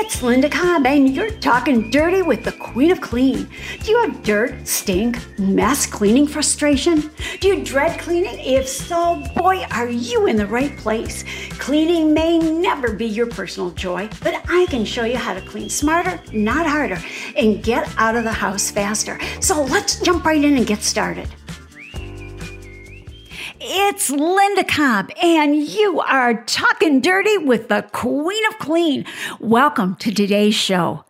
It's Linda Cobb, and you're talking dirty with the Queen of Clean. Do you have dirt, stink, mess cleaning frustration? Do you dread cleaning? If so, boy, are you in the right place. Cleaning may never be your personal joy, but I can show you how to clean smarter, not harder, and get out of the house faster. So let's jump right in and get started. It's Linda Cobb, and you are talking dirty with the Queen of Clean. Welcome to today's show.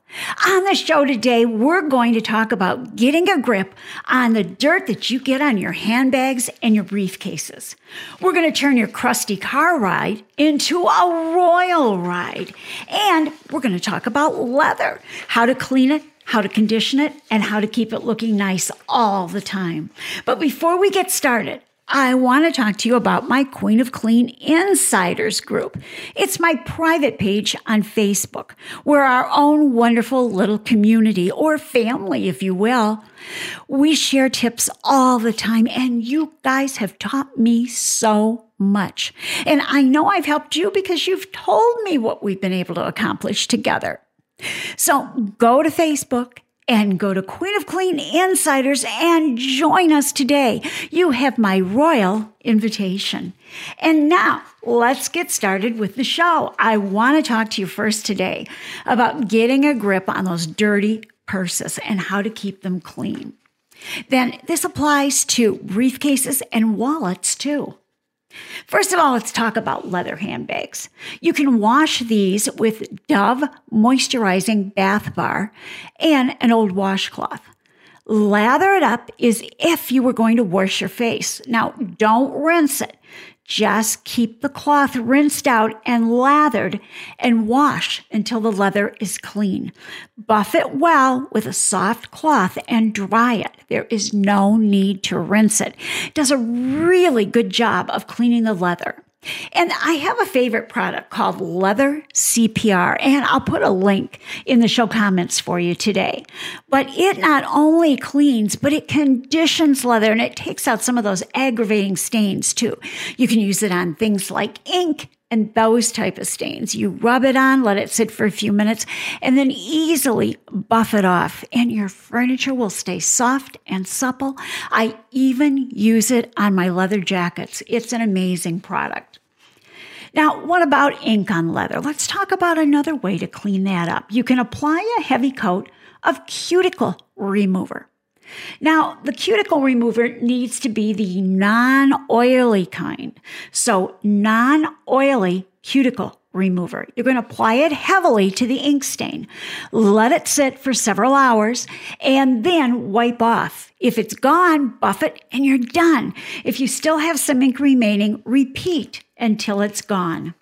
On the show today, we're going to talk about getting a grip on the dirt that you get on your handbags and your briefcases. We're going to turn your crusty car ride into a royal ride. And we're going to talk about leather, how to clean it, how to condition it, and how to keep it looking nice all the time. But before we get started, I want to talk to you about my Queen of Clean Insiders group. It's my private page on Facebook. We're our own wonderful little community or family, if you will. We share tips all the time, and you guys have taught me so much. And I know I've helped you because you've told me what we've been able to accomplish together. So go to Facebook and go to Queen of Clean Insiders and join us today. You have my royal invitation. And now let's get started with the show. I want to talk to you first today about getting a grip on those dirty purses and how to keep them clean. Then this applies to briefcases and wallets too. First of all, let's talk about leather handbags. You can wash these with Dove moisturizing bath bar and an old washcloth. Lather it up as if you were going to wash your face. Now, don't rinse it. Just keep the cloth rinsed out and lathered and wash until the leather is clean. Buff it well with a soft cloth and dry it. There is no need to rinse it. it does a really good job of cleaning the leather. And I have a favorite product called Leather CPR, and I'll put a link in the show comments for you today. But it not only cleans, but it conditions leather and it takes out some of those aggravating stains too. You can use it on things like ink and those type of stains. You rub it on, let it sit for a few minutes, and then easily buff it off, and your furniture will stay soft and supple. I even use it on my leather jackets. It's an amazing product. Now, what about ink on leather? Let's talk about another way to clean that up. You can apply a heavy coat of cuticle remover. Now, the cuticle remover needs to be the non oily kind. So, non oily cuticle remover. You're going to apply it heavily to the ink stain. Let it sit for several hours and then wipe off. If it's gone, buff it and you're done. If you still have some ink remaining, repeat until it's gone.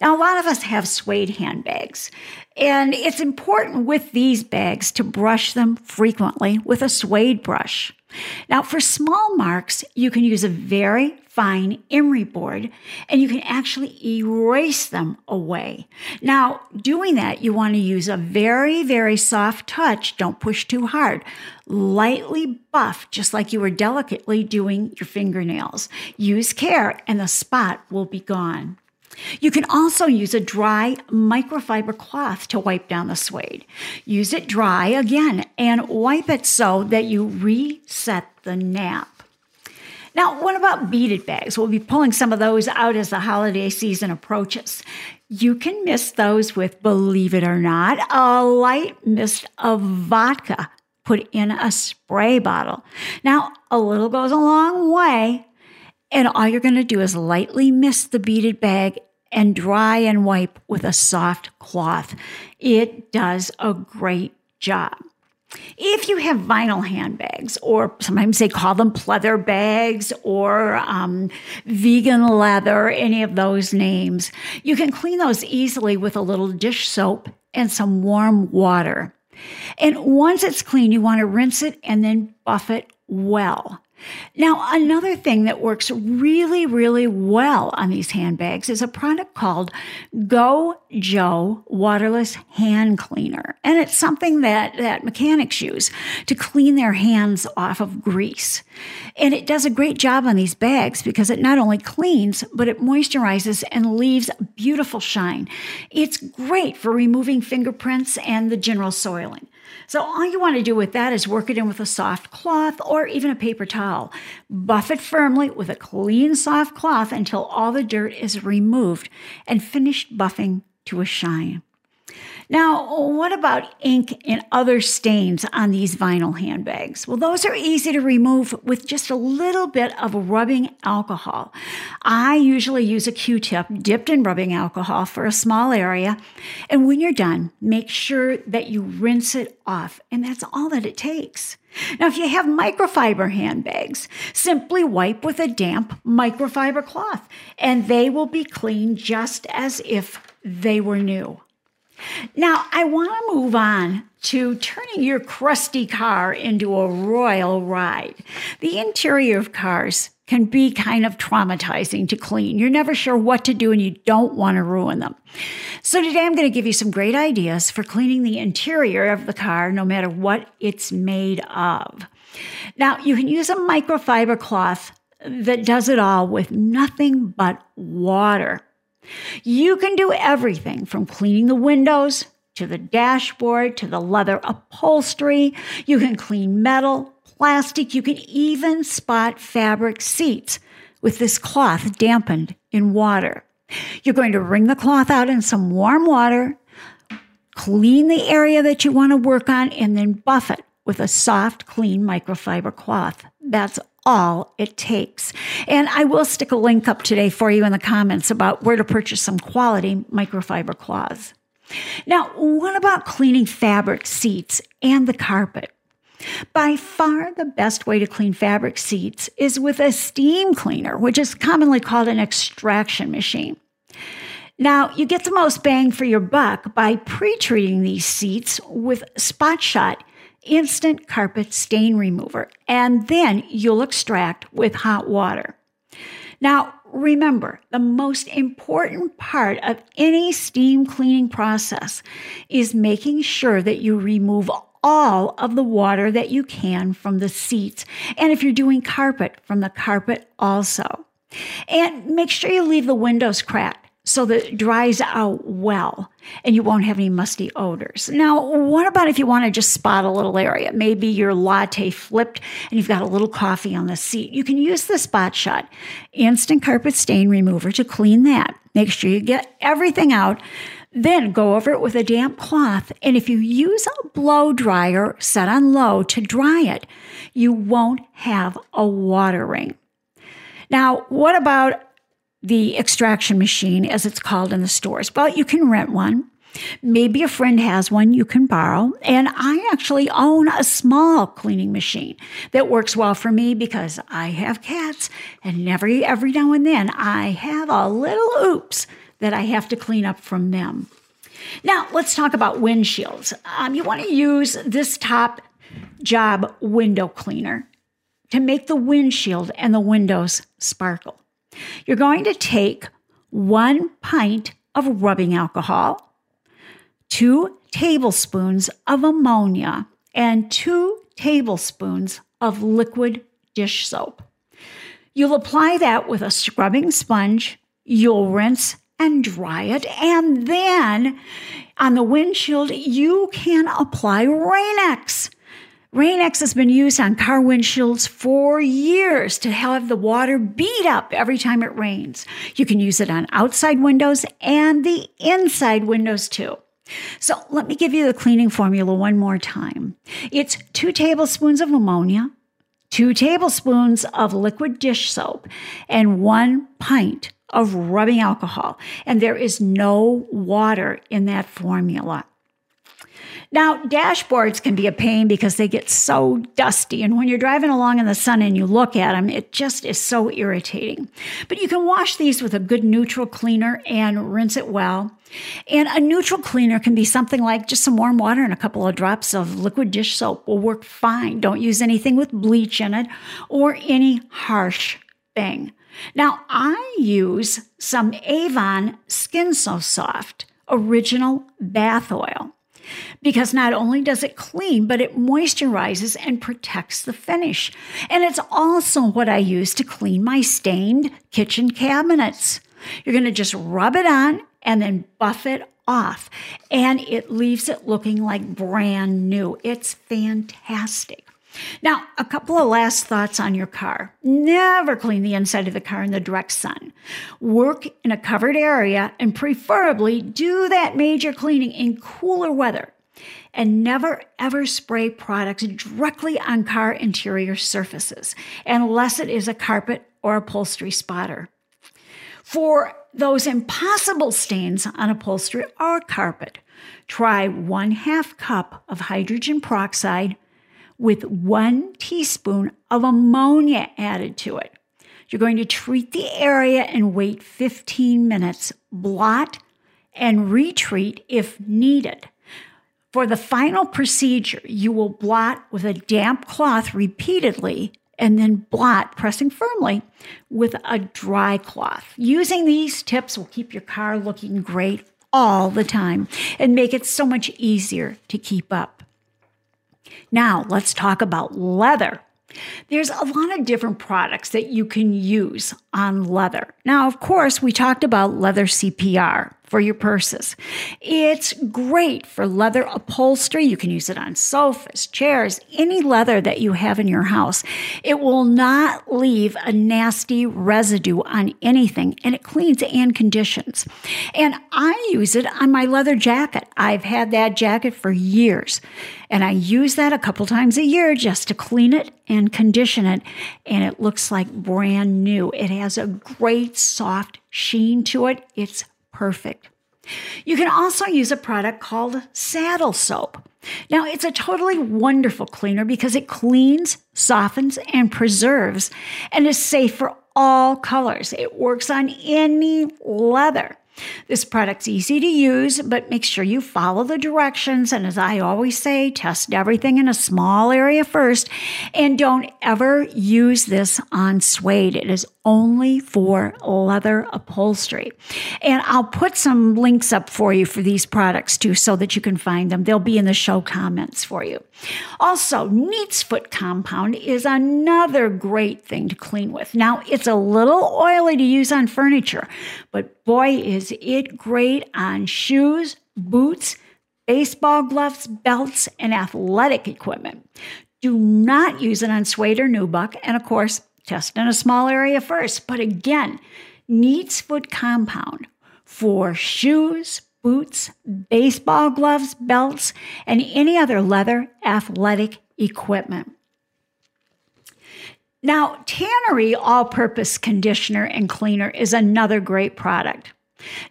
Now, a lot of us have suede handbags, and it's important with these bags to brush them frequently with a suede brush. Now, for small marks, you can use a very fine emery board and you can actually erase them away. Now, doing that, you want to use a very, very soft touch. Don't push too hard. Lightly buff, just like you were delicately doing your fingernails. Use care and the spot will be gone. You can also use a dry microfiber cloth to wipe down the suede. Use it dry again and wipe it so that you reset the nap. Now, what about beaded bags? We'll be pulling some of those out as the holiday season approaches. You can mist those with, believe it or not, a light mist of vodka put in a spray bottle. Now, a little goes a long way. And all you're going to do is lightly mist the beaded bag and dry and wipe with a soft cloth. It does a great job. If you have vinyl handbags, or sometimes they call them pleather bags or um, vegan leather, any of those names, you can clean those easily with a little dish soap and some warm water. And once it's clean, you want to rinse it and then buff it well. Now, another thing that works really, really well on these handbags is a product called Go Joe Waterless Hand Cleaner. And it's something that, that mechanics use to clean their hands off of grease. And it does a great job on these bags because it not only cleans, but it moisturizes and leaves a beautiful shine. It's great for removing fingerprints and the general soiling. So all you want to do with that is work it in with a soft cloth or even a paper towel. Buff it firmly with a clean soft cloth until all the dirt is removed and finish buffing to a shine. Now, what about ink and other stains on these vinyl handbags? Well, those are easy to remove with just a little bit of rubbing alcohol. I usually use a Q tip dipped in rubbing alcohol for a small area. And when you're done, make sure that you rinse it off. And that's all that it takes. Now, if you have microfiber handbags, simply wipe with a damp microfiber cloth and they will be clean just as if they were new. Now, I want to move on to turning your crusty car into a royal ride. The interior of cars can be kind of traumatizing to clean. You're never sure what to do and you don't want to ruin them. So, today I'm going to give you some great ideas for cleaning the interior of the car, no matter what it's made of. Now, you can use a microfiber cloth that does it all with nothing but water. You can do everything from cleaning the windows to the dashboard to the leather upholstery. You can clean metal, plastic. You can even spot fabric seats with this cloth dampened in water. You're going to wring the cloth out in some warm water, clean the area that you want to work on, and then buff it with a soft, clean microfiber cloth. That's all it takes. And I will stick a link up today for you in the comments about where to purchase some quality microfiber cloths. Now, what about cleaning fabric seats and the carpet? By far, the best way to clean fabric seats is with a steam cleaner, which is commonly called an extraction machine. Now, you get the most bang for your buck by pre treating these seats with Spot Shot instant carpet stain remover, and then you'll extract with hot water. Now, remember, the most important part of any steam cleaning process is making sure that you remove all of the water that you can from the seats. And if you're doing carpet, from the carpet also. And make sure you leave the windows cracked so that it dries out well and you won't have any musty odors. Now, what about if you want to just spot a little area? Maybe your latte flipped and you've got a little coffee on the seat. You can use the Spot Shot Instant Carpet Stain Remover to clean that. Make sure you get everything out. Then go over it with a damp cloth. And if you use a blow dryer set on low to dry it, you won't have a water ring. Now, what about the extraction machine, as it's called in the stores. Well, you can rent one. Maybe a friend has one you can borrow. And I actually own a small cleaning machine that works well for me because I have cats and every, every now and then I have a little oops that I have to clean up from them. Now, let's talk about windshields. Um, you want to use this top job window cleaner to make the windshield and the windows sparkle. You're going to take one pint of rubbing alcohol, two tablespoons of ammonia, and two tablespoons of liquid dish soap. You'll apply that with a scrubbing sponge. You'll rinse and dry it. And then on the windshield, you can apply Rain-X. Rain-X has been used on car windshields for years to have the water beat up every time it rains. You can use it on outside windows and the inside windows too. So let me give you the cleaning formula one more time. It's two tablespoons of ammonia, two tablespoons of liquid dish soap, and one pint of rubbing alcohol. And there is no water in that formula. Now, dashboards can be a pain because they get so dusty. And when you're driving along in the sun and you look at them, it just is so irritating. But you can wash these with a good neutral cleaner and rinse it well. And a neutral cleaner can be something like just some warm water and a couple of drops of liquid dish soap will work fine. Don't use anything with bleach in it or any harsh thing. Now, I use some Avon Skin So Soft Original Bath Oil because not only does it clean, but it moisturizes and protects the finish. And it's also what I use to clean my stained kitchen cabinets. You're going to just rub it on and then buff it off, and it leaves it looking like brand new. It's fantastic. Now, a couple of last thoughts on your car. Never clean the inside of the car in the direct sun. Work in a covered area and preferably do that major cleaning in cooler weather. And never ever spray products directly on car interior surfaces unless it is a carpet or upholstery spotter. For those impossible stains on upholstery or carpet, try one half cup of hydrogen peroxide with one teaspoon of ammonia added to it. You're going to treat the area and wait 15 minutes, blot, and retreat if needed. For the final procedure, you will blot with a damp cloth repeatedly and then blot, pressing firmly with a dry cloth. Using these tips will keep your car looking great all the time and make it so much easier to keep up. Now, let's talk about leather. There's a lot of different products that you can use on leather. Now, of course, we talked about leather CPR for your purses. It's great for leather upholstery. You can use it on sofas, chairs, any leather that you have in your house. It will not leave a nasty residue on anything and it cleans and conditions. And I use it on my leather jacket. I've had that jacket for years and I use that a couple times a year just to clean it and condition it. And it looks like brand new. It has a great soft sheen to it. It's perfect. You can also use a product called Saddle Soap. Now, it's a totally wonderful cleaner because it cleans, softens, and preserves and is safe for all colors. It works on any leather. This product's easy to use, but make sure you follow the directions. And as I always say, test everything in a small area first. And don't ever use this on suede. It is only for leather upholstery. And I'll put some links up for you for these products too so that you can find them. They'll be in the show comments for you. Also, Neat's Foot Compound is another great thing to clean with. Now, it's a little oily to use on furniture, but boy, is it great on shoes, boots, baseball gloves, belts, and athletic equipment. Do not use it on suede or nubuck, and of course, Test in a small area first. But again, Neat's Foot Compound for shoes, boots, baseball gloves, belts, and any other leather athletic equipment. Now, Tannery All Purpose Conditioner and Cleaner is another great product.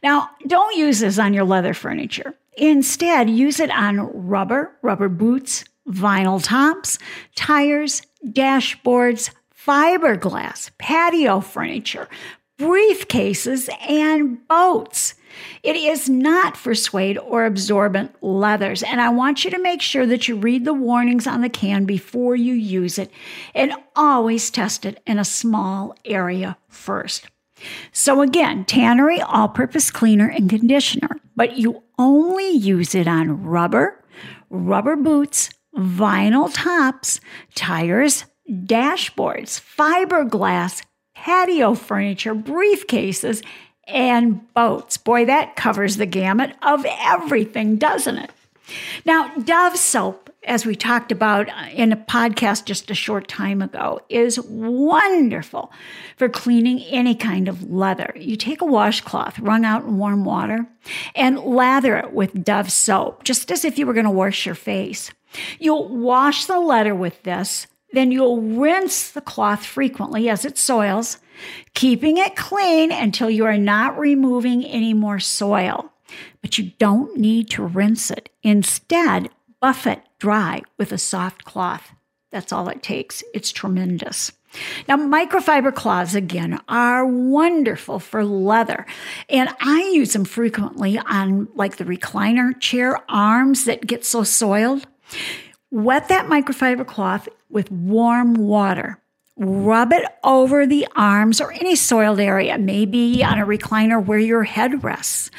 Now, don't use this on your leather furniture. Instead, use it on rubber, rubber boots, vinyl tops, tires, dashboards, fiberglass, patio furniture, briefcases, and boats. It is not for suede or absorbent leathers, and I want you to make sure that you read the warnings on the can before you use it and always test it in a small area first. So, again, Tannery all purpose cleaner and conditioner, but you only use it on rubber, rubber boots, vinyl tops, tires, dashboards, fiberglass, patio furniture, briefcases, and boats. Boy, that covers the gamut of everything, doesn't it? Now, Dove soap, as we talked about in a podcast just a short time ago, is wonderful for cleaning any kind of leather. You take a washcloth wrung out in warm water and lather it with Dove soap, just as if you were going to wash your face. You'll wash the leather with this then you'll rinse the cloth frequently as it soils, keeping it clean until you are not removing any more soil. but you don't need to rinse it. Instead, buff it dry with a soft cloth. That's all it takes. It's tremendous. Now, microfiber cloths, again, are wonderful for leather. And I use them frequently on like the recliner chair arms that get so soiled. Wet that microfiber cloth with warm water. Rub it over the arms or any soiled area, maybe on a recliner where your head rests.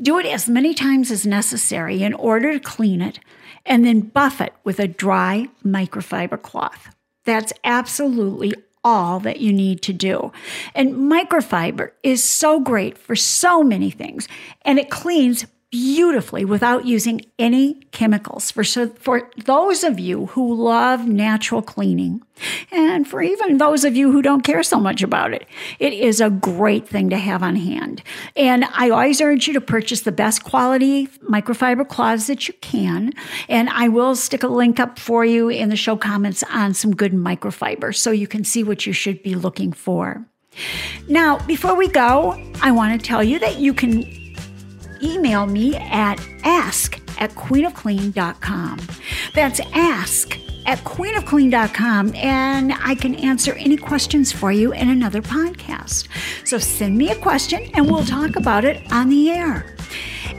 Do it as many times as necessary in order to clean it, and then buff it with a dry microfiber cloth. That's absolutely all that you need to do. And microfiber is so great for so many things, and it cleans beautifully without using any chemicals. For, so, for those of you who love natural cleaning, and for even those of you who don't care so much about it, it is a great thing to have on hand. And I always urge you to purchase the best quality microfiber cloths that you can. And I will stick a link up for you in the show comments on some good microfiber so you can see what you should be looking for. Now, before we go, I want to tell you that you can email me at ask at queenofclean.com. That's ask at queenofclean.com and I can answer any questions for you in another podcast. So send me a question and we'll talk about it on the air.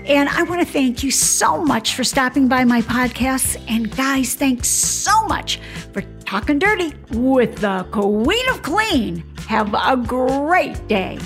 And I want to thank you so much for stopping by my podcast. And guys, thanks so much for talking dirty with the Queen of Clean. Have a great day.